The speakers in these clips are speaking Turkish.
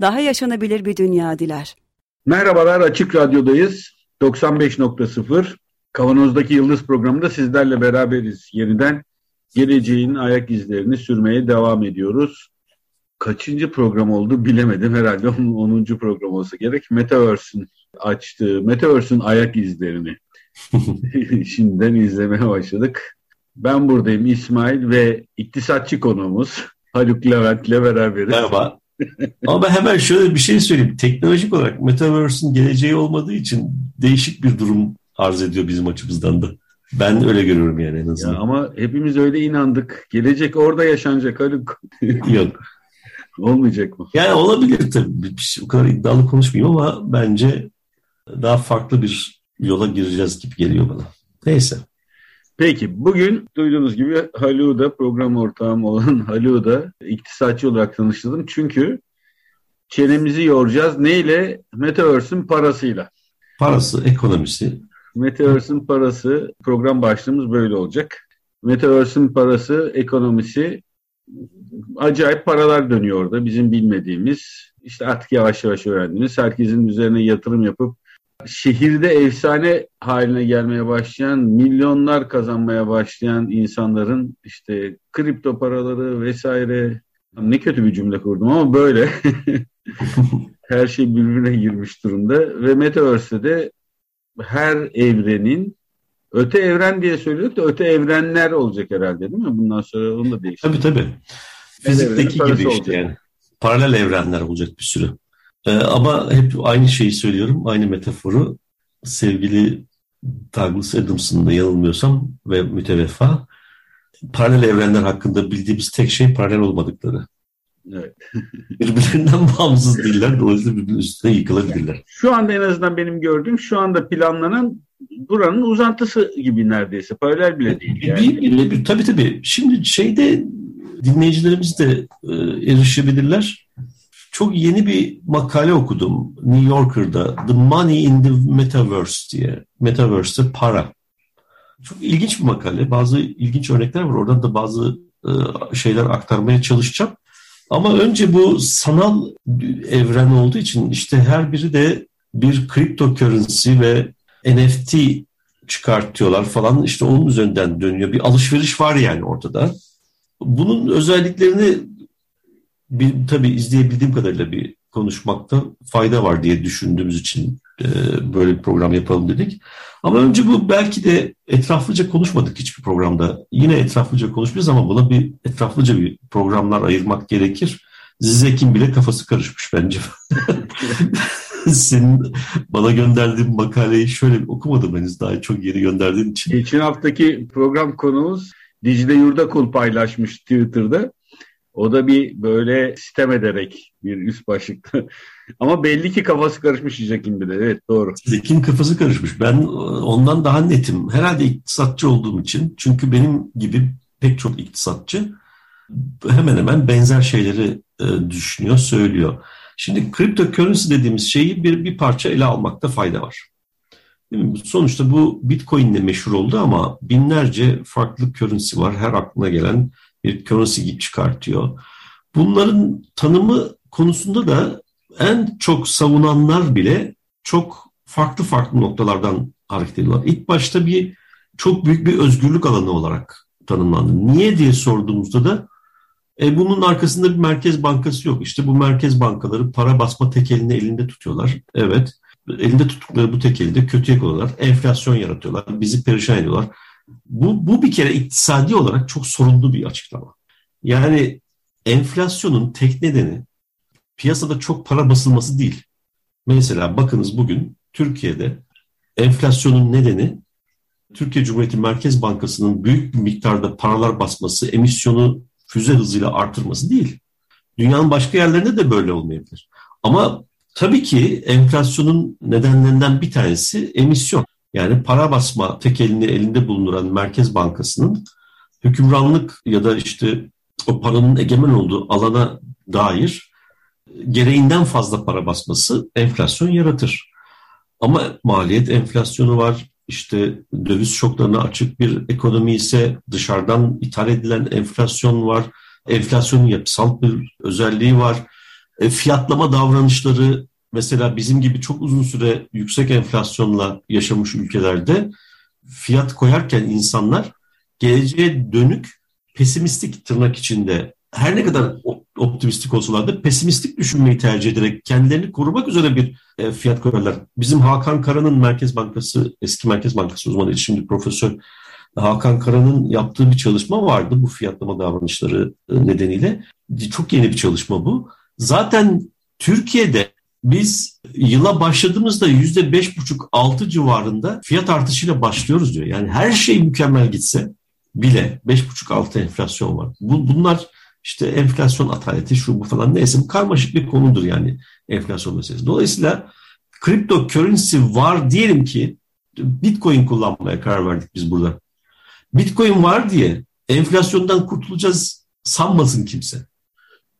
daha yaşanabilir bir dünya diler. Merhabalar, Açık Radyo'dayız. 95.0 Kavanoz'daki Yıldız programında sizlerle beraberiz. Yeniden geleceğin ayak izlerini sürmeye devam ediyoruz. Kaçıncı program oldu bilemedim. Herhalde 10. program olsa gerek. Metaverse'ün açtığı, Metaverse'ün ayak izlerini şimdiden izlemeye başladık. Ben buradayım İsmail ve iktisatçı konuğumuz Haluk Levent'le beraberiz. Merhaba. Ama ben hemen şöyle bir şey söyleyeyim. Teknolojik olarak Metaverse'ün geleceği olmadığı için değişik bir durum arz ediyor bizim açımızdan da. Ben öyle görüyorum yani en azından. Ya ama hepimiz öyle inandık. Gelecek orada yaşanacak Haluk. Yok. Olmayacak mı? Yani olabilir tabii. Şey, o kadar iddialı konuşmayayım ama bence daha farklı bir yola gireceğiz gibi geliyor bana. Neyse. Peki bugün duyduğunuz gibi Haluk'da program ortağım olan Haluk'da iktisatçı olarak tanıştırdım. Çünkü çenemizi yoracağız. Neyle? Metaverse'ün parasıyla. Parası, ekonomisi. Metaverse'ün parası program başlığımız böyle olacak. Metaverse'ün parası, ekonomisi acayip paralar dönüyor orada bizim bilmediğimiz. İşte artık yavaş yavaş öğrendiğimiz herkesin üzerine yatırım yapıp şehirde efsane haline gelmeye başlayan, milyonlar kazanmaya başlayan insanların işte kripto paraları vesaire ne kötü bir cümle kurdum ama böyle her şey birbirine girmiş durumda ve Metaverse'de de her evrenin öte evren diye söylüyorduk da öte evrenler olacak herhalde değil mi? Bundan sonra onu da değiştirecek. Tabii tabii. Fizikteki gibi işte olacak. yani. Paralel evrenler olacak bir sürü. Ee, ama hep aynı şeyi söylüyorum, aynı metaforu. Sevgili Douglas Adams'ın da yanılmıyorsam ve müteveffa, paralel evrenler hakkında bildiğimiz tek şey paralel olmadıkları. Evet. Birbirlerinden bağımsız değiller, dolayısıyla birbirinin üstüne yıkılabilirler. Şu anda en azından benim gördüğüm, şu anda planlanan buranın uzantısı gibi neredeyse. Paralel bile değil. Yani. Bir, bir, bir, tabii tabii. Şimdi şeyde dinleyicilerimiz de e, erişebilirler çok yeni bir makale okudum New Yorker'da. The Money in the Metaverse diye. Metaverse'te para. Çok ilginç bir makale. Bazı ilginç örnekler var. Oradan da bazı e, şeyler aktarmaya çalışacağım. Ama önce bu sanal evren olduğu için işte her biri de bir cryptocurrency ve NFT çıkartıyorlar falan. İşte onun üzerinden dönüyor. Bir alışveriş var yani ortada. Bunun özelliklerini bir, tabii izleyebildiğim kadarıyla bir konuşmakta fayda var diye düşündüğümüz için e, böyle bir program yapalım dedik. Ama önce bu belki de etraflıca konuşmadık hiçbir programda. Yine etraflıca konuşmayacağız ama buna bir etraflıca bir programlar ayırmak gerekir. Zizek'in bile kafası karışmış bence. Senin bana gönderdiğin makaleyi şöyle bir okumadım henüz daha çok yeni gönderdiğin için. Geçen haftaki program konuğumuz Dicle Yurdakul paylaşmış Twitter'da. O da bir böyle sitem ederek bir üst başlıkta. Ama belli ki kafası karışmış Jack'in bir. Evet doğru. Jack'in kafası karışmış. Ben ondan daha netim. Herhalde iktisatçı olduğum için. Çünkü benim gibi pek çok iktisatçı hemen hemen benzer şeyleri e, düşünüyor, söylüyor. Şimdi cryptocurrency dediğimiz şeyi bir, bir parça ele almakta fayda var. Sonuçta bu Bitcoin ile meşhur oldu ama binlerce farklı currency var. Her aklına gelen bir çıkartıyor. Bunların tanımı konusunda da en çok savunanlar bile çok farklı farklı noktalardan hareket ediyorlar. İlk başta bir çok büyük bir özgürlük alanı olarak tanımlandı. Niye diye sorduğumuzda da e, bunun arkasında bir merkez bankası yok. İşte bu merkez bankaları para basma tekelini elinde tutuyorlar. Evet. Elinde tuttukları bu tekeli de kötüye koyuyorlar. Enflasyon yaratıyorlar. Bizi perişan ediyorlar. Bu, bu bir kere iktisadi olarak çok sorunlu bir açıklama. Yani enflasyonun tek nedeni piyasada çok para basılması değil. Mesela bakınız bugün Türkiye'de enflasyonun nedeni Türkiye Cumhuriyeti Merkez Bankası'nın büyük bir miktarda paralar basması, emisyonu füze hızıyla artırması değil. Dünyanın başka yerlerinde de böyle olmayabilir. Ama tabii ki enflasyonun nedenlerinden bir tanesi emisyon. Yani para basma tekelini elinde bulunduran Merkez Bankası'nın hükümranlık ya da işte o paranın egemen olduğu alana dair gereğinden fazla para basması enflasyon yaratır. Ama maliyet enflasyonu var, işte döviz şoklarına açık bir ekonomi ise dışarıdan ithal edilen enflasyon var. Enflasyonun yapısal bir özelliği var. E, fiyatlama davranışları mesela bizim gibi çok uzun süre yüksek enflasyonla yaşamış ülkelerde fiyat koyarken insanlar geleceğe dönük pesimistik tırnak içinde her ne kadar optimistik olsalar da pesimistik düşünmeyi tercih ederek kendilerini korumak üzere bir e, fiyat koyarlar. Bizim Hakan Kara'nın Merkez Bankası, eski Merkez Bankası uzmanı, şimdi Profesör Hakan Kara'nın yaptığı bir çalışma vardı bu fiyatlama davranışları e, nedeniyle. Çok yeni bir çalışma bu. Zaten Türkiye'de biz yıla başladığımızda yüzde beş buçuk altı civarında fiyat artışıyla başlıyoruz diyor. Yani her şey mükemmel gitse bile beş buçuk altı enflasyon var. Bu, bunlar işte enflasyon ataleti şu bu falan neyse bu karmaşık bir konudur yani enflasyon meselesi. Dolayısıyla kripto currency var diyelim ki bitcoin kullanmaya karar verdik biz burada. Bitcoin var diye enflasyondan kurtulacağız sanmasın kimse.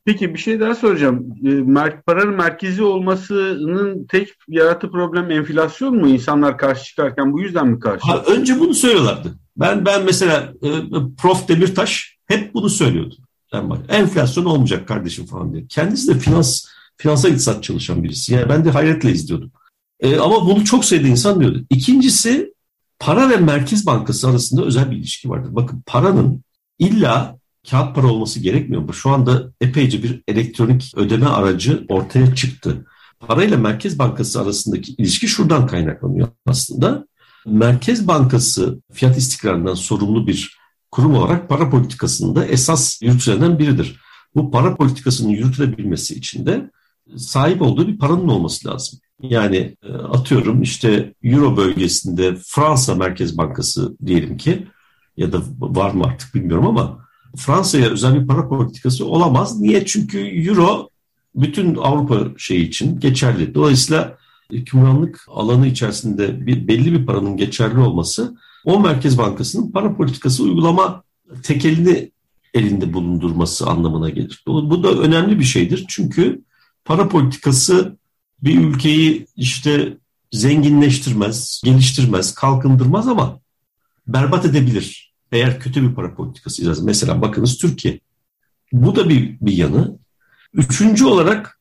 Peki bir şey daha soracağım. E, paranın merkezi olmasının tek yarattığı problem enflasyon mu? İnsanlar karşı çıkarken bu yüzden mi karşı? Ha, önce bunu söylüyorlardı. Ben ben mesela e, Prof Demirtaş hep bunu söylüyordu. Yani bak enflasyon olmayacak kardeşim falan diye. Kendisi de finans finansal iktisat çalışan birisi. Yani ben de hayretle izliyordum. E, ama bunu çok sayıda insan diyordu. İkincisi para ve Merkez Bankası arasında özel bir ilişki vardır. Bakın paranın illa kağıt para olması gerekmiyor mu? Şu anda epeyce bir elektronik ödeme aracı ortaya çıktı. Parayla Merkez Bankası arasındaki ilişki şuradan kaynaklanıyor aslında. Merkez Bankası fiyat istikrarından sorumlu bir kurum olarak para politikasında esas yürütülenden biridir. Bu para politikasının yürütülebilmesi için de sahip olduğu bir paranın olması lazım. Yani e, atıyorum işte Euro bölgesinde Fransa Merkez Bankası diyelim ki ya da var mı artık bilmiyorum ama Fransa'ya özel bir para politikası olamaz. Niye? Çünkü Euro bütün Avrupa şeyi için geçerli. Dolayısıyla hükümranlık alanı içerisinde bir, belli bir paranın geçerli olması o Merkez Bankası'nın para politikası uygulama tekelini elinde bulundurması anlamına gelir. Bu da önemli bir şeydir. Çünkü para politikası bir ülkeyi işte zenginleştirmez, geliştirmez, kalkındırmaz ama berbat edebilir. Eğer kötü bir para politikası izlerse. Mesela bakınız Türkiye. Bu da bir, bir yanı. Üçüncü olarak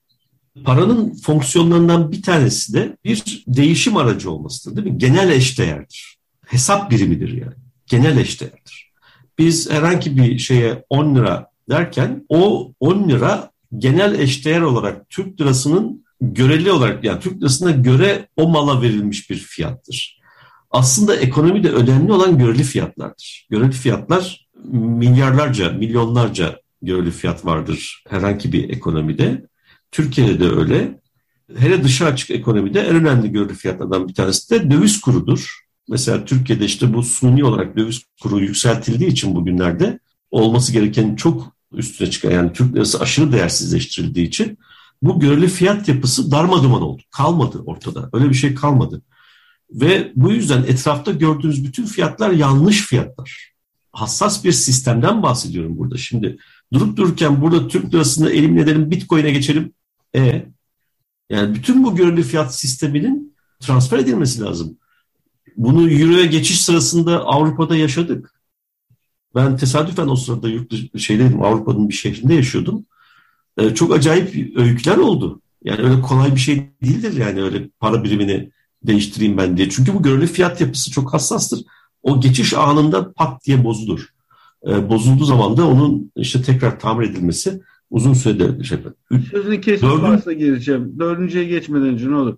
paranın fonksiyonlarından bir tanesi de bir değişim aracı olmasıdır değil mi? Genel eşdeğerdir. Hesap birimidir yani. Genel eşdeğerdir. Biz herhangi bir şeye 10 lira derken o 10 lira genel eşdeğer olarak Türk lirasının göreli olarak yani Türk lirasına göre o mala verilmiş bir fiyattır. Aslında ekonomide önemli olan göreli fiyatlardır. Göreli fiyatlar milyarlarca, milyonlarca göreli fiyat vardır herhangi bir ekonomide. Türkiye'de de öyle. Hele dışa açık ekonomide en önemli göreli fiyatlardan bir tanesi de döviz kurudur. Mesela Türkiye'de işte bu suni olarak döviz kuru yükseltildiği için bugünlerde olması gereken çok üstüne çıkan yani Türk lirası aşırı değersizleştirildiği için bu göreli fiyat yapısı darmaduman oldu. Kalmadı ortada. Öyle bir şey kalmadı. Ve bu yüzden etrafta gördüğünüz bütün fiyatlar yanlış fiyatlar. Hassas bir sistemden bahsediyorum burada. Şimdi durup dururken burada Türk lirasını elimine edelim Bitcoin'e geçelim. E yani bütün bu göreli fiyat sisteminin transfer edilmesi lazım. Bunu Euro'ya geçiş sırasında Avrupa'da yaşadık. Ben tesadüfen o sırada yurt dışı, şeydeydim, Avrupa'nın bir şehrinde yaşıyordum. Ee, çok acayip öyküler oldu. Yani öyle kolay bir şey değildir yani öyle para birimini değiştireyim ben diye. Çünkü bu göreli fiyat yapısı çok hassastır. O geçiş anında pat diye bozulur. Ee, bozulduğu zaman da onun işte tekrar tamir edilmesi uzun sürede şey Sözünü kesip Dördün... gireceğim. Dördüncüye geçmeden önce ne olur?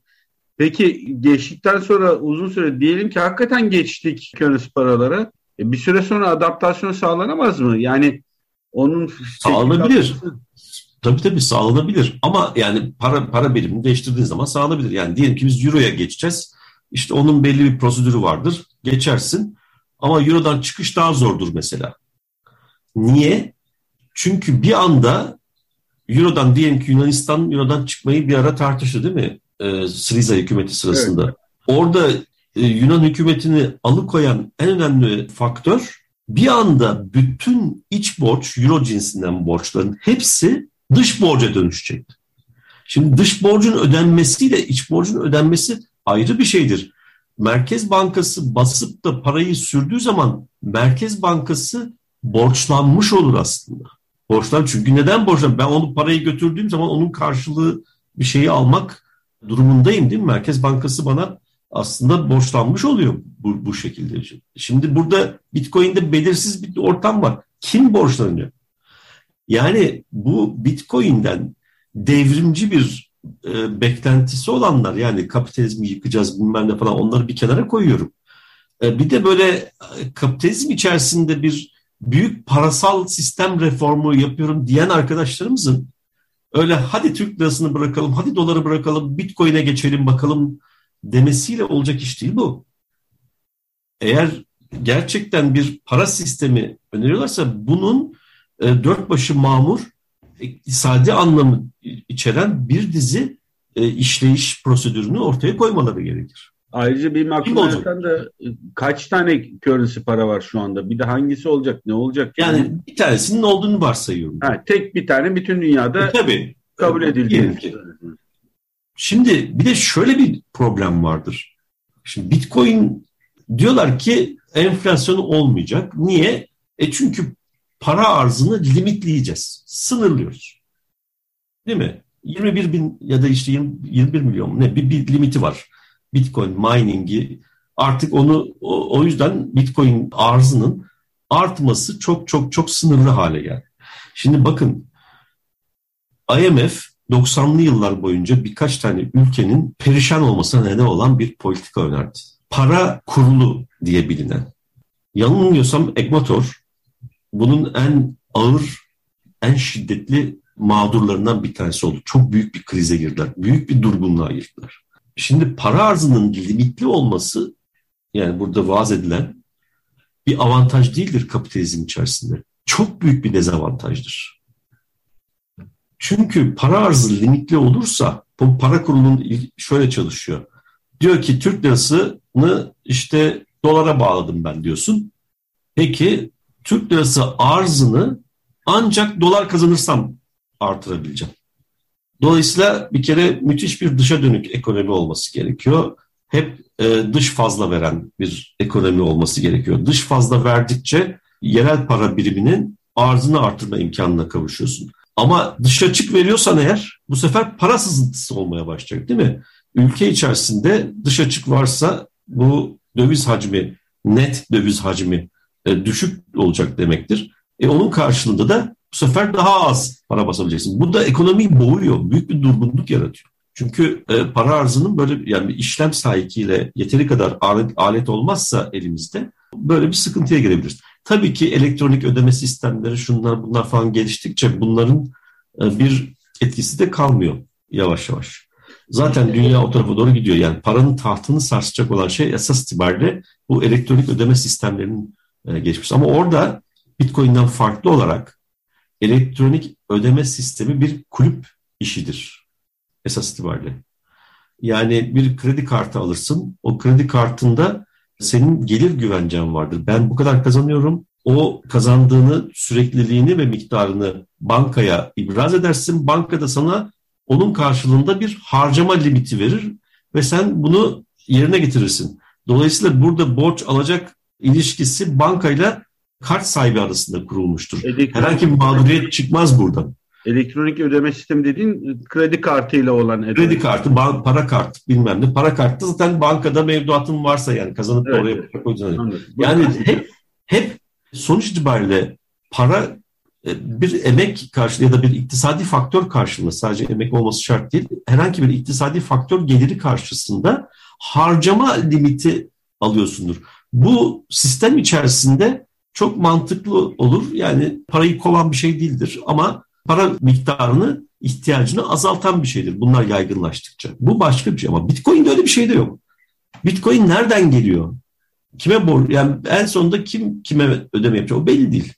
Peki geçtikten sonra uzun süre diyelim ki hakikaten geçtik currency paralara. E bir süre sonra adaptasyon sağlanamaz mı? Yani onun sağlanabilir. Tabii tabii sağlanabilir. Ama yani para para birimini değiştirdiğin zaman sağlanabilir. Yani diyelim ki biz Euro'ya geçeceğiz. İşte onun belli bir prosedürü vardır. Geçersin. Ama Euro'dan çıkış daha zordur mesela. Niye? Çünkü bir anda Euro'dan diyelim ki Yunanistan Euro'dan çıkmayı bir ara tartıştı değil mi? Ee, Syriza hükümeti sırasında. Evet. Orada e, Yunan hükümetini alıkoyan en önemli faktör bir anda bütün iç borç, Euro cinsinden borçların hepsi dış borca dönüşecek. Şimdi dış borcun ödenmesiyle iç borcun ödenmesi ayrı bir şeydir. Merkez Bankası basıp da parayı sürdüğü zaman Merkez Bankası borçlanmış olur aslında. Borçlan çünkü neden borçlan? Ben onu parayı götürdüğüm zaman onun karşılığı bir şeyi almak durumundayım değil mi? Merkez Bankası bana aslında borçlanmış oluyor bu, bu şekilde. Şimdi burada Bitcoin'de belirsiz bir ortam var. Kim borçlanıyor? Yani bu Bitcoin'den devrimci bir e, beklentisi olanlar yani kapitalizmi yıkacağız bilmem ne falan onları bir kenara koyuyorum. E, bir de böyle e, kapitalizm içerisinde bir büyük parasal sistem reformu yapıyorum diyen arkadaşlarımızın öyle hadi Türk lirasını bırakalım, hadi doları bırakalım, Bitcoin'e geçelim bakalım demesiyle olacak iş değil bu. Eğer gerçekten bir para sistemi öneriyorlarsa bunun e, dört başı mamur iktisadi anlamı içeren bir dizi e, işleyiş prosedürünü ortaya koymaları gerekir. Ayrıca benim aklımda da e, kaç tane currency para var şu anda? Bir de hangisi olacak? Ne olacak? Yani, yani bir tanesinin olduğunu varsayıyorum. Ha, tek bir tane bütün dünyada e, tabii, kabul edildi. Şimdi bir de şöyle bir problem vardır. Şimdi Bitcoin diyorlar ki enflasyon olmayacak. Niye? E çünkü para arzını limitleyeceğiz. Sınırlıyoruz. Değil mi? 21 bin ya da işte 20, 21 milyon ne bir, bir limiti var. Bitcoin mining'i artık onu o, o yüzden Bitcoin arzının artması çok çok çok sınırlı hale geldi. Şimdi bakın IMF 90'lı yıllar boyunca birkaç tane ülkenin perişan olmasına neden olan bir politika önerdi. Para kurulu diye bilinen. Yanılmıyorsam Ekvator bunun en ağır, en şiddetli mağdurlarından bir tanesi oldu. Çok büyük bir krize girdiler. Büyük bir durgunluğa girdiler. Şimdi para arzının limitli olması yani burada vaaz edilen bir avantaj değildir kapitalizm içerisinde. Çok büyük bir dezavantajdır. Çünkü para arzı limitli olursa bu para kurulunun şöyle çalışıyor. Diyor ki Türk lirasını işte dolara bağladım ben diyorsun. Peki Türk lirası arzını ancak dolar kazanırsam artırabileceğim. Dolayısıyla bir kere müthiş bir dışa dönük ekonomi olması gerekiyor. Hep e, dış fazla veren bir ekonomi olması gerekiyor. Dış fazla verdikçe yerel para biriminin arzını artırma imkanına kavuşuyorsun. Ama dış açık veriyorsan eğer bu sefer para sızıntısı olmaya başlayacak değil mi? Ülke içerisinde dış açık varsa bu döviz hacmi, net döviz hacmi e, düşük olacak demektir. E, onun karşılığında da bu sefer daha az para basabileceksin. Bu da ekonomiyi boğuyor. Büyük bir durgunluk yaratıyor. Çünkü e, para arzının böyle yani işlem sahikiyle yeteri kadar alet, alet olmazsa elimizde böyle bir sıkıntıya girebiliriz. Tabii ki elektronik ödeme sistemleri şunlar bunlar falan geliştikçe bunların e, bir etkisi de kalmıyor yavaş yavaş. Zaten dünya o tarafa doğru gidiyor. Yani paranın tahtını sarsacak olan şey esas itibariyle bu elektronik ödeme sistemlerinin e, geçmiş. Ama orada Bitcoin'den farklı olarak elektronik ödeme sistemi bir kulüp işidir esas itibariyle. Yani bir kredi kartı alırsın. O kredi kartında senin gelir güvencen vardır. Ben bu kadar kazanıyorum. O kazandığını, sürekliliğini ve miktarını bankaya ibraz edersin. Banka da sana onun karşılığında bir harcama limiti verir ve sen bunu yerine getirirsin. Dolayısıyla burada borç alacak ilişkisi bankayla kart sahibi arasında kurulmuştur. Elektronik, Herhangi bir mağduriyet çıkmaz buradan. Elektronik ödeme sistemi dediğin kredi kartıyla olan ödeme. Kredi kartı, para kartı bilmem ne. Para kartı zaten bankada mevduatın varsa yani kazanıp evet, oraya evet. koyacaksın. Yani hep, hep sonuç itibariyle para e, bir emek karşılığı ya da bir iktisadi faktör karşılığında sadece emek olması şart değil. Herhangi bir iktisadi faktör geliri karşısında harcama limiti alıyorsundur. Bu sistem içerisinde çok mantıklı olur. Yani parayı kovan bir şey değildir ama para miktarını ihtiyacını azaltan bir şeydir. Bunlar yaygınlaştıkça. Bu başka bir şey ama Bitcoin'de öyle bir şey de yok. Bitcoin nereden geliyor? Kime bor yani en sonunda kim kime ödeme yapacak o belli değil.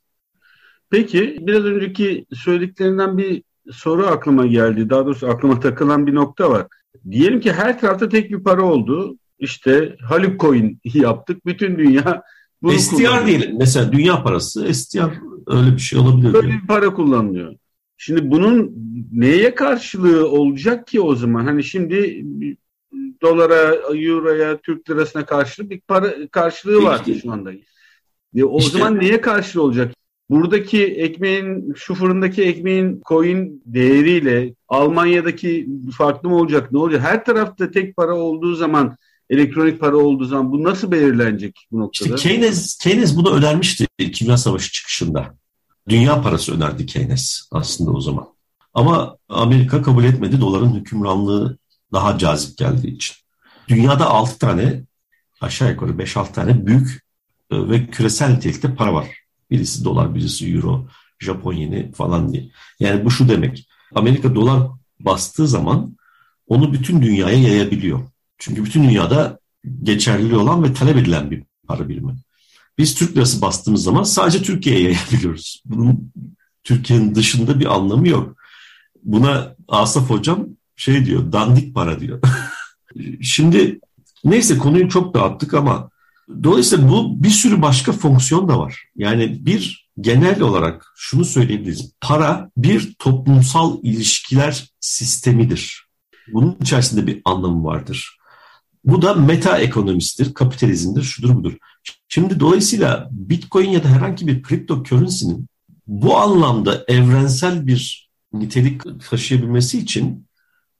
Peki biraz önceki söylediklerinden bir soru aklıma geldi. Daha doğrusu aklıma takılan bir nokta var. Diyelim ki her tarafta tek bir para oldu. İşte Haluk Coin yaptık. Bütün dünya bunu STR kullanıyor. diyelim. Mesela dünya parası STR öyle bir şey olabilir. Böyle bir para kullanılıyor. Şimdi bunun neye karşılığı olacak ki o zaman? Hani şimdi dolara, euroya, Türk lirasına karşılık bir para karşılığı Peki. var şu anda. Ya o işte, zaman neye karşılığı olacak? Buradaki ekmeğin, şu fırındaki ekmeğin coin değeriyle Almanya'daki farklı mı olacak? Ne olacak? Her tarafta tek para olduğu zaman elektronik para olduğu zaman bu nasıl belirlenecek bu noktada? İşte Keynes, Keynes bunu önermişti Kimya Savaşı çıkışında. Dünya parası önerdi Keynes aslında o zaman. Ama Amerika kabul etmedi. Doların hükümranlığı daha cazip geldiği için. Dünyada 6 tane aşağı yukarı 5-6 tane büyük e, ve küresel nitelikte para var. Birisi dolar, birisi euro, Japon yeni falan diye. Yani bu şu demek. Amerika dolar bastığı zaman onu bütün dünyaya yayabiliyor. Çünkü bütün dünyada geçerli olan ve talep edilen bir para birimi. Biz Türk lirası bastığımız zaman sadece Türkiye'ye yayabiliyoruz. Bunun Türkiye'nin dışında bir anlamı yok. Buna Asaf Hocam şey diyor, dandik para diyor. Şimdi neyse konuyu çok dağıttık ama dolayısıyla bu bir sürü başka fonksiyon da var. Yani bir genel olarak şunu söyleyebiliriz. Para bir toplumsal ilişkiler sistemidir. Bunun içerisinde bir anlamı vardır. Bu da meta ekonomisidir, kapitalizmdir, şudur budur. Şimdi dolayısıyla Bitcoin ya da herhangi bir kripto currency'nin bu anlamda evrensel bir nitelik taşıyabilmesi için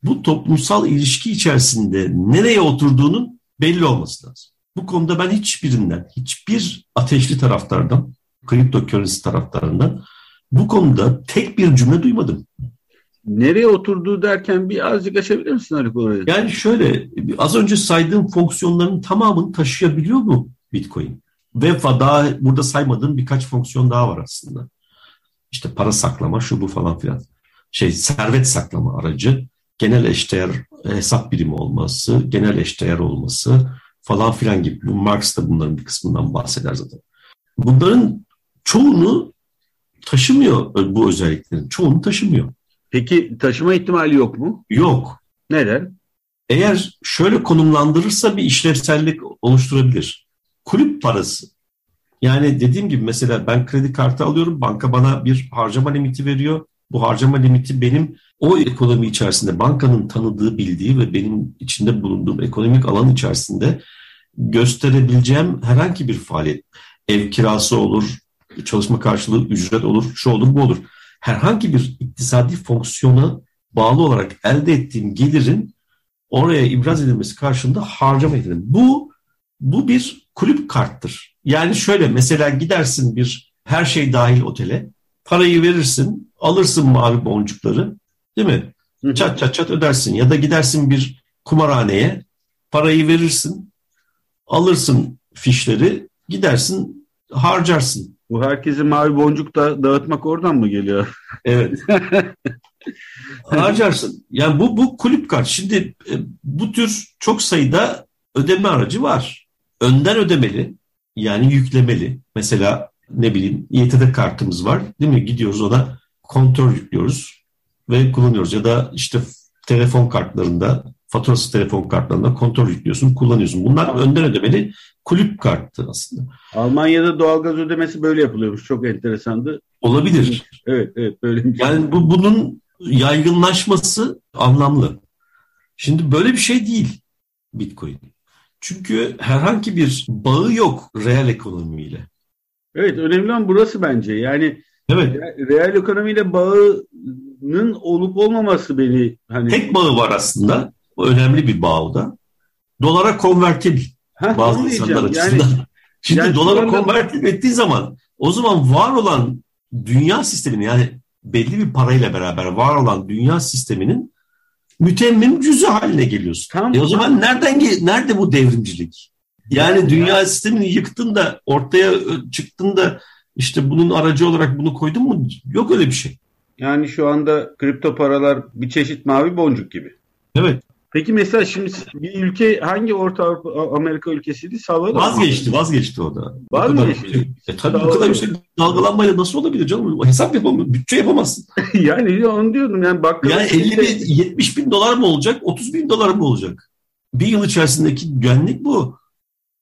bu toplumsal ilişki içerisinde nereye oturduğunun belli olması lazım. Bu konuda ben hiçbirinden, hiçbir ateşli taraftardan, kripto currency taraftarından bu konuda tek bir cümle duymadım. Nereye oturduğu derken bir azıcık açabilir misin Haluk orayı? Yani şöyle az önce saydığım fonksiyonların tamamını taşıyabiliyor mu Bitcoin? Ve daha burada saymadığım birkaç fonksiyon daha var aslında. İşte para saklama, şu bu falan filan. Şey servet saklama aracı, genel eşdeğer hesap birimi olması, genel eşdeğer olması falan filan gibi. Bu Marx da bunların bir kısmından bahseder zaten. Bunların çoğunu taşımıyor bu özelliklerin. Çoğunu taşımıyor. Peki taşıma ihtimali yok mu? Yok. Neden? Eğer şöyle konumlandırırsa bir işlevsellik oluşturabilir. Kulüp parası. Yani dediğim gibi mesela ben kredi kartı alıyorum. Banka bana bir harcama limiti veriyor. Bu harcama limiti benim o ekonomi içerisinde bankanın tanıdığı, bildiği ve benim içinde bulunduğum ekonomik alan içerisinde gösterebileceğim herhangi bir faaliyet. Ev kirası olur, çalışma karşılığı ücret olur, şu olur, bu olur herhangi bir iktisadi fonksiyona bağlı olarak elde ettiğim gelirin oraya ibraz edilmesi karşılığında harcama edilir. Bu bu bir kulüp karttır. Yani şöyle mesela gidersin bir her şey dahil otele, parayı verirsin, alırsın mavi boncukları, değil mi? Çat çat çat ödersin ya da gidersin bir kumarhaneye, parayı verirsin, alırsın fişleri, gidersin harcarsın. Bu herkesi mavi boncuk da dağıtmak oradan mı geliyor? Evet. Harcarsın. Yani bu, bu kulüp kart. Şimdi e, bu tür çok sayıda ödeme aracı var. Önden ödemeli yani yüklemeli. Mesela ne bileyim YTD kartımız var değil mi? Gidiyoruz ona kontrol yüklüyoruz ve kullanıyoruz. Ya da işte telefon kartlarında faturası telefon kartlarında kontrol yüklüyorsun, kullanıyorsun. Bunlar tamam. önden ödemeli kulüp kartı aslında. Almanya'da doğalgaz ödemesi böyle yapılıyormuş. Çok enteresandı. Olabilir. Evet, evet böyle. Yani bu bunun yaygınlaşması anlamlı. Şimdi böyle bir şey değil Bitcoin. Çünkü herhangi bir bağı yok reel ekonomiyle. Evet, önemli olan burası bence. Yani Evet. Reel ekonomiyle bağının olup olmaması beni hani tek bağı var aslında. O önemli bir bağ o da. Dolara konvertibil. Heh, bazı insanlar açısından. Yani, Şimdi yani dolara konvertibil ettiği zaman o zaman var olan dünya sistemini yani belli bir parayla beraber var olan dünya sisteminin mütemmim cüzü haline geliyorsun. Tamam, e o zaman tamam. nereden nerede bu devrimcilik? Yani ya, dünya ya. sistemini yıktın da ortaya çıktın da işte bunun aracı olarak bunu koydun mu? Yok öyle bir şey. Yani şu anda kripto paralar bir çeşit mavi boncuk gibi. Evet. Peki mesela şimdi bir ülke hangi Orta Avrupa, Amerika ülkesiydi? Salvador. Vazgeçti, vazgeçti o da. Var bu mı kadar, geçti? E tabii bu kadar yüksek dalgalanmayla nasıl olabilir canım? Hesap yapamıyorsun, bütçe yapamazsın. yani onu diyordum yani bakkal. Yani 50 bin, 70 bin dolar mı olacak, 30 bin dolar mı olacak? Bir yıl içerisindeki güvenlik bu.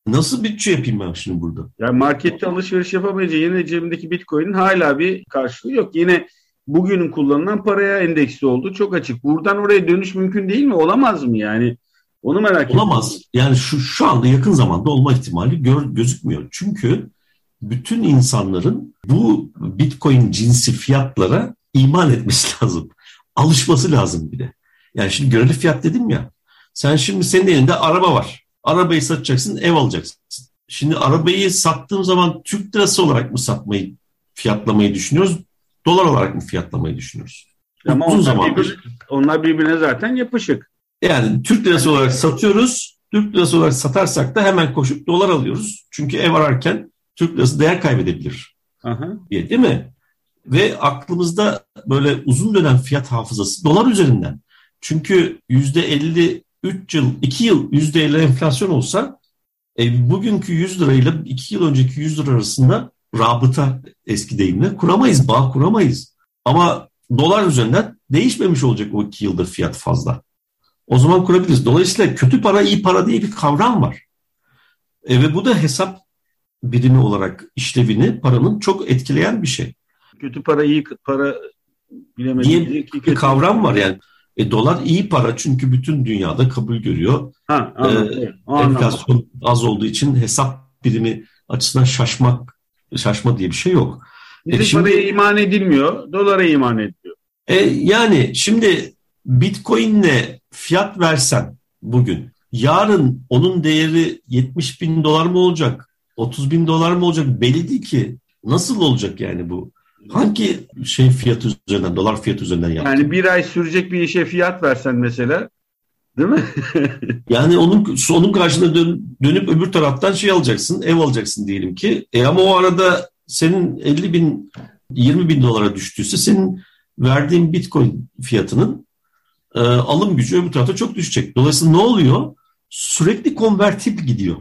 Nasıl bütçe yapayım ben şimdi burada? Yani markette alışveriş yapamayınca yine cebimdeki bitcoin'in hala bir karşılığı yok. Yine bugünün kullanılan paraya endeksli oldu. Çok açık. Buradan oraya dönüş mümkün değil mi? Olamaz mı yani? Onu merak ediyorum. Olamaz. Yani şu şu anda yakın zamanda olma ihtimali gör, gözükmüyor. Çünkü bütün insanların bu Bitcoin cinsi fiyatlara iman etmesi lazım. Alışması lazım bir de. Yani şimdi göreli fiyat dedim ya. Sen şimdi senin elinde araba var. Arabayı satacaksın, ev alacaksın. Şimdi arabayı sattığım zaman Türk lirası olarak mı satmayı, fiyatlamayı düşünüyoruz? Dolar olarak mı fiyatlamayı düşünüyoruz? Ama Uzun onlar, birbirine, onlar birbirine zaten yapışık. Yani Türk lirası olarak satıyoruz. Türk lirası olarak satarsak da hemen koşup dolar alıyoruz. Çünkü ev ararken Türk lirası değer kaybedebilir Aha. diye değil mi? Ve aklımızda böyle uzun dönem fiyat hafızası dolar üzerinden. Çünkü yüzde 50 3 yıl, 2 yıl yüzde 50 enflasyon olsa e, bugünkü 100 lirayla 2 yıl önceki 100 lira arasında rabıta eski deyimle kuramayız, bağ kuramayız. Ama dolar üzerinden değişmemiş olacak o 2 yıldır fiyat fazla. O zaman kurabiliriz. Dolayısıyla kötü para iyi para diye bir kavram var. E, ve bu da hesap birimi olarak işlevini paranın çok etkileyen bir şey. Kötü para iyi para Diye bilemedim. bir kavram var yani. E, dolar iyi para çünkü bütün dünyada kabul görüyor. Ha, anladım. Ee, O anlamda. Enflasyon az olduğu için hesap birimi açısından şaşmak, şaşma diye bir şey yok. Bizim E, şimdi- paraya iman edilmiyor, dolara iman ediliyor. E, yani şimdi Bitcoin'le fiyat versen bugün, yarın onun değeri 70 bin dolar mı olacak, 30 bin dolar mı olacak belli değil ki. Nasıl olacak yani bu? Hangi şey fiyatı üzerinden, dolar fiyatı üzerinden yaptın? Yani bir ay sürecek bir işe fiyat versen mesela, değil mi? Yani onun onun karşılığında dön- dönüp öbür taraftan şey alacaksın, ev alacaksın diyelim ki. E ama o arada senin 50 bin, 20 bin dolara düştüyse senin verdiğin bitcoin fiyatının e, alım gücü öbür tarafta çok düşecek. Dolayısıyla ne oluyor? Sürekli konvertip gidiyor.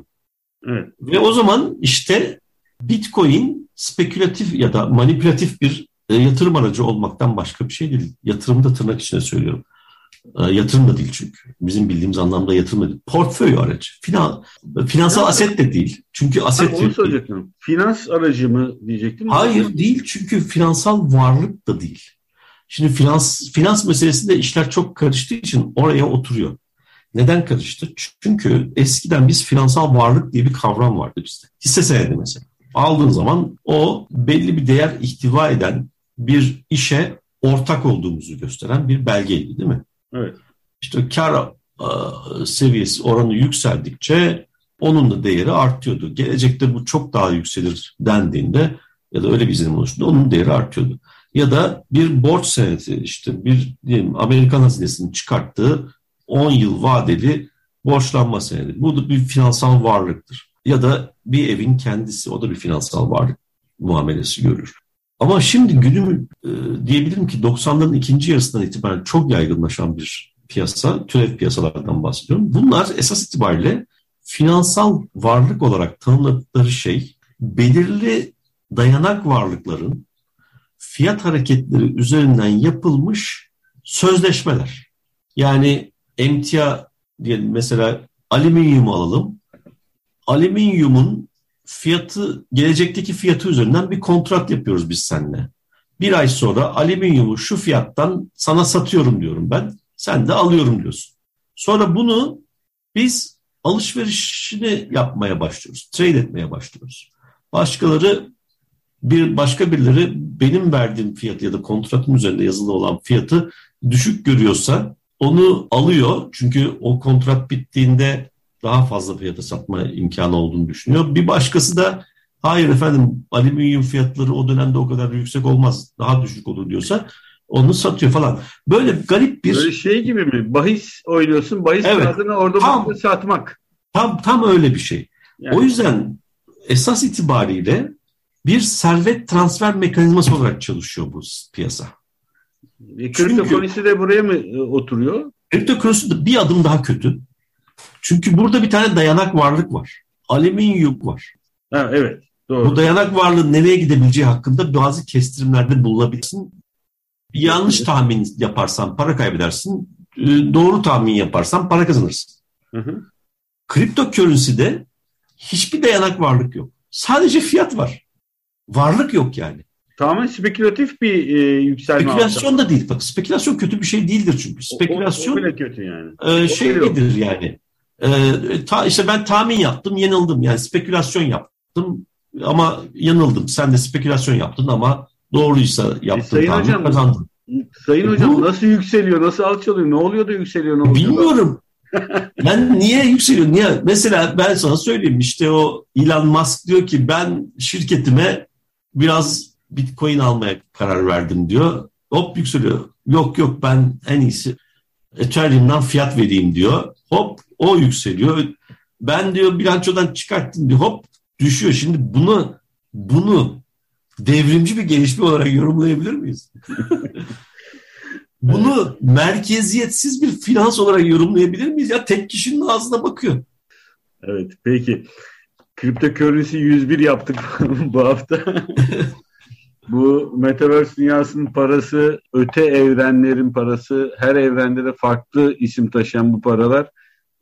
Evet. Ve o zaman işte bitcoin spekülatif ya da manipülatif bir e, yatırım aracı olmaktan başka bir şey değil. Yatırım da tırnak içine söylüyorum. E, yatırım da değil çünkü. Bizim bildiğimiz anlamda yatırım da değil. Portföy aracı. Finan, finansal Ya. aset de değil. Çünkü Ha, aset onu değil. soracaktım. Finans aracı mı diyecektim. Hayır değil çünkü finansal varlık da değil. Şimdi finans finans meselesinde işler çok karıştığı için oraya oturuyor. Neden karıştı? Çünkü eskiden biz finansal varlık diye bir kavram vardı bizde. Hisse senedi mesela. Aldığın zaman o belli bir değer ihtiva eden bir işe ortak olduğumuzu gösteren bir belgeydi değil mi? Evet. İşte kar e, seviyesi oranı yükseldikçe onun da değeri artıyordu. Gelecekte bu çok daha yükselir dendiğinde ya da öyle bir izlenim oluştuğunda onun değeri artıyordu. Ya da bir borç senedi işte bir diyelim Amerikan hazinesinin çıkarttığı 10 yıl vadeli borçlanma senedi. Bu da bir finansal varlıktır. Ya da bir evin kendisi o da bir finansal varlık muamelesi görür. Ama şimdi günüm e, diyebilirim ki 90'ların ikinci yarısından itibaren çok yaygınlaşan bir piyasa, türev piyasalardan bahsediyorum. Bunlar esas itibariyle finansal varlık olarak tanımladıkları şey belirli dayanak varlıkların fiyat hareketleri üzerinden yapılmış sözleşmeler. Yani emtia diyelim mesela alüminyum alalım. Alüminyumun fiyatı gelecekteki fiyatı üzerinden bir kontrat yapıyoruz biz seninle. Bir ay sonra alüminyumu şu fiyattan sana satıyorum diyorum ben. Sen de alıyorum diyorsun. Sonra bunu biz alışverişini yapmaya başlıyoruz. Trade etmeye başlıyoruz. Başkaları bir başka birileri benim verdiğim fiyat ya da kontratın üzerinde yazılı olan fiyatı düşük görüyorsa onu alıyor. Çünkü o kontrat bittiğinde daha fazla fiyata satma imkanı olduğunu düşünüyor. Bir başkası da hayır efendim alüminyum fiyatları o dönemde o kadar yüksek olmaz daha düşük olur diyorsa onu satıyor falan. Böyle garip bir Böyle şey gibi mi? Bahis oynuyorsun. Bahis Evet. kağıdını orada Tam. satmak. tam tam öyle bir şey. Yani, O yüzden esas itibariyle bir servet transfer mekanizması olarak çalışıyor bu piyasa. e, kripto çünkü- polisi de buraya mı e, oturuyor? Kripto kursu bir adım daha kötü. Çünkü burada bir tane dayanak varlık var. Alüminyum var. Ha, evet. Doğru. Bu dayanak varlığın nereye gidebileceği hakkında bazı kestirimlerde bulunabilirsin. Yanlış tahmin yaparsan para kaybedersin. Ee, doğru tahmin yaparsan para kazanırsın. Hı hı. Kripto currency'de hiçbir dayanak varlık yok. Sadece fiyat var. Varlık yok yani. Tamamen spekülatif bir e, yükselme. Spekülasyon da değil. Bak spekülasyon kötü bir şey değildir çünkü. Spekülasyon o, o, o kötü yani. e, şeydir yani. E, ta, işte ben tahmin yaptım, yanıldım. Yani spekülasyon yaptım ama yanıldım. Sen de spekülasyon yaptın ama doğruysa yaptın e, sayın tahmin hocam, kazandın. Sayın hocam Bu, nasıl yükseliyor, nasıl alçalıyor, ne oluyor da yükseliyor, ne oluyor? Bilmiyorum. ben niye yükseliyor? Niye? Mesela ben sana söyleyeyim işte o Elon Musk diyor ki ben şirketime biraz Bitcoin almaya karar verdim diyor. Hop yükseliyor. Yok yok ben en iyisi Ethereum'dan fiyat vereyim diyor. Hop o yükseliyor. Ben diyor bilançodan çıkarttım diyor. Hop düşüyor. Şimdi bunu bunu devrimci bir gelişme olarak yorumlayabilir miyiz? bunu merkeziyetsiz bir finans olarak yorumlayabilir miyiz? Ya tek kişinin ağzına bakıyor. Evet peki. Kripto currency 101 yaptık bu hafta. Bu Metaverse dünyasının parası, öte evrenlerin parası, her evrende de farklı isim taşıyan bu paralar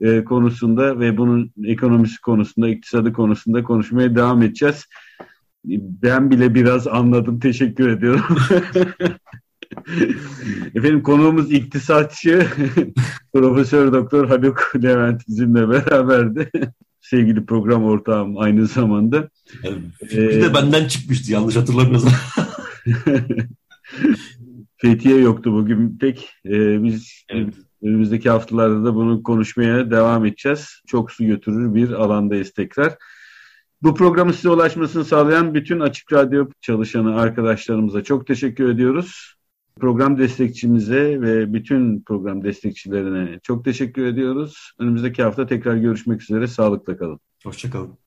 e, konusunda ve bunun ekonomisi konusunda, iktisadı konusunda konuşmaya devam edeceğiz. Ben bile biraz anladım. Teşekkür ediyorum. Efendim konuğumuz iktisatçı Profesör Doktor Haluk Levent bizimle beraberdi. Sevgili program ortağım aynı zamanda. Yani fikri de benden çıkmıştı yanlış hatırlamıyorsam. Fethiye yoktu bugün pek. Ee, biz evet. Önümüzdeki haftalarda da bunu konuşmaya devam edeceğiz. Çok su götürür bir alandayız tekrar. Bu programı size ulaşmasını sağlayan bütün Açık Radyo çalışanı arkadaşlarımıza çok teşekkür ediyoruz. Program destekçimize ve bütün program destekçilerine çok teşekkür ediyoruz. Önümüzdeki hafta tekrar görüşmek üzere. Sağlıkla kalın. Hoşçakalın.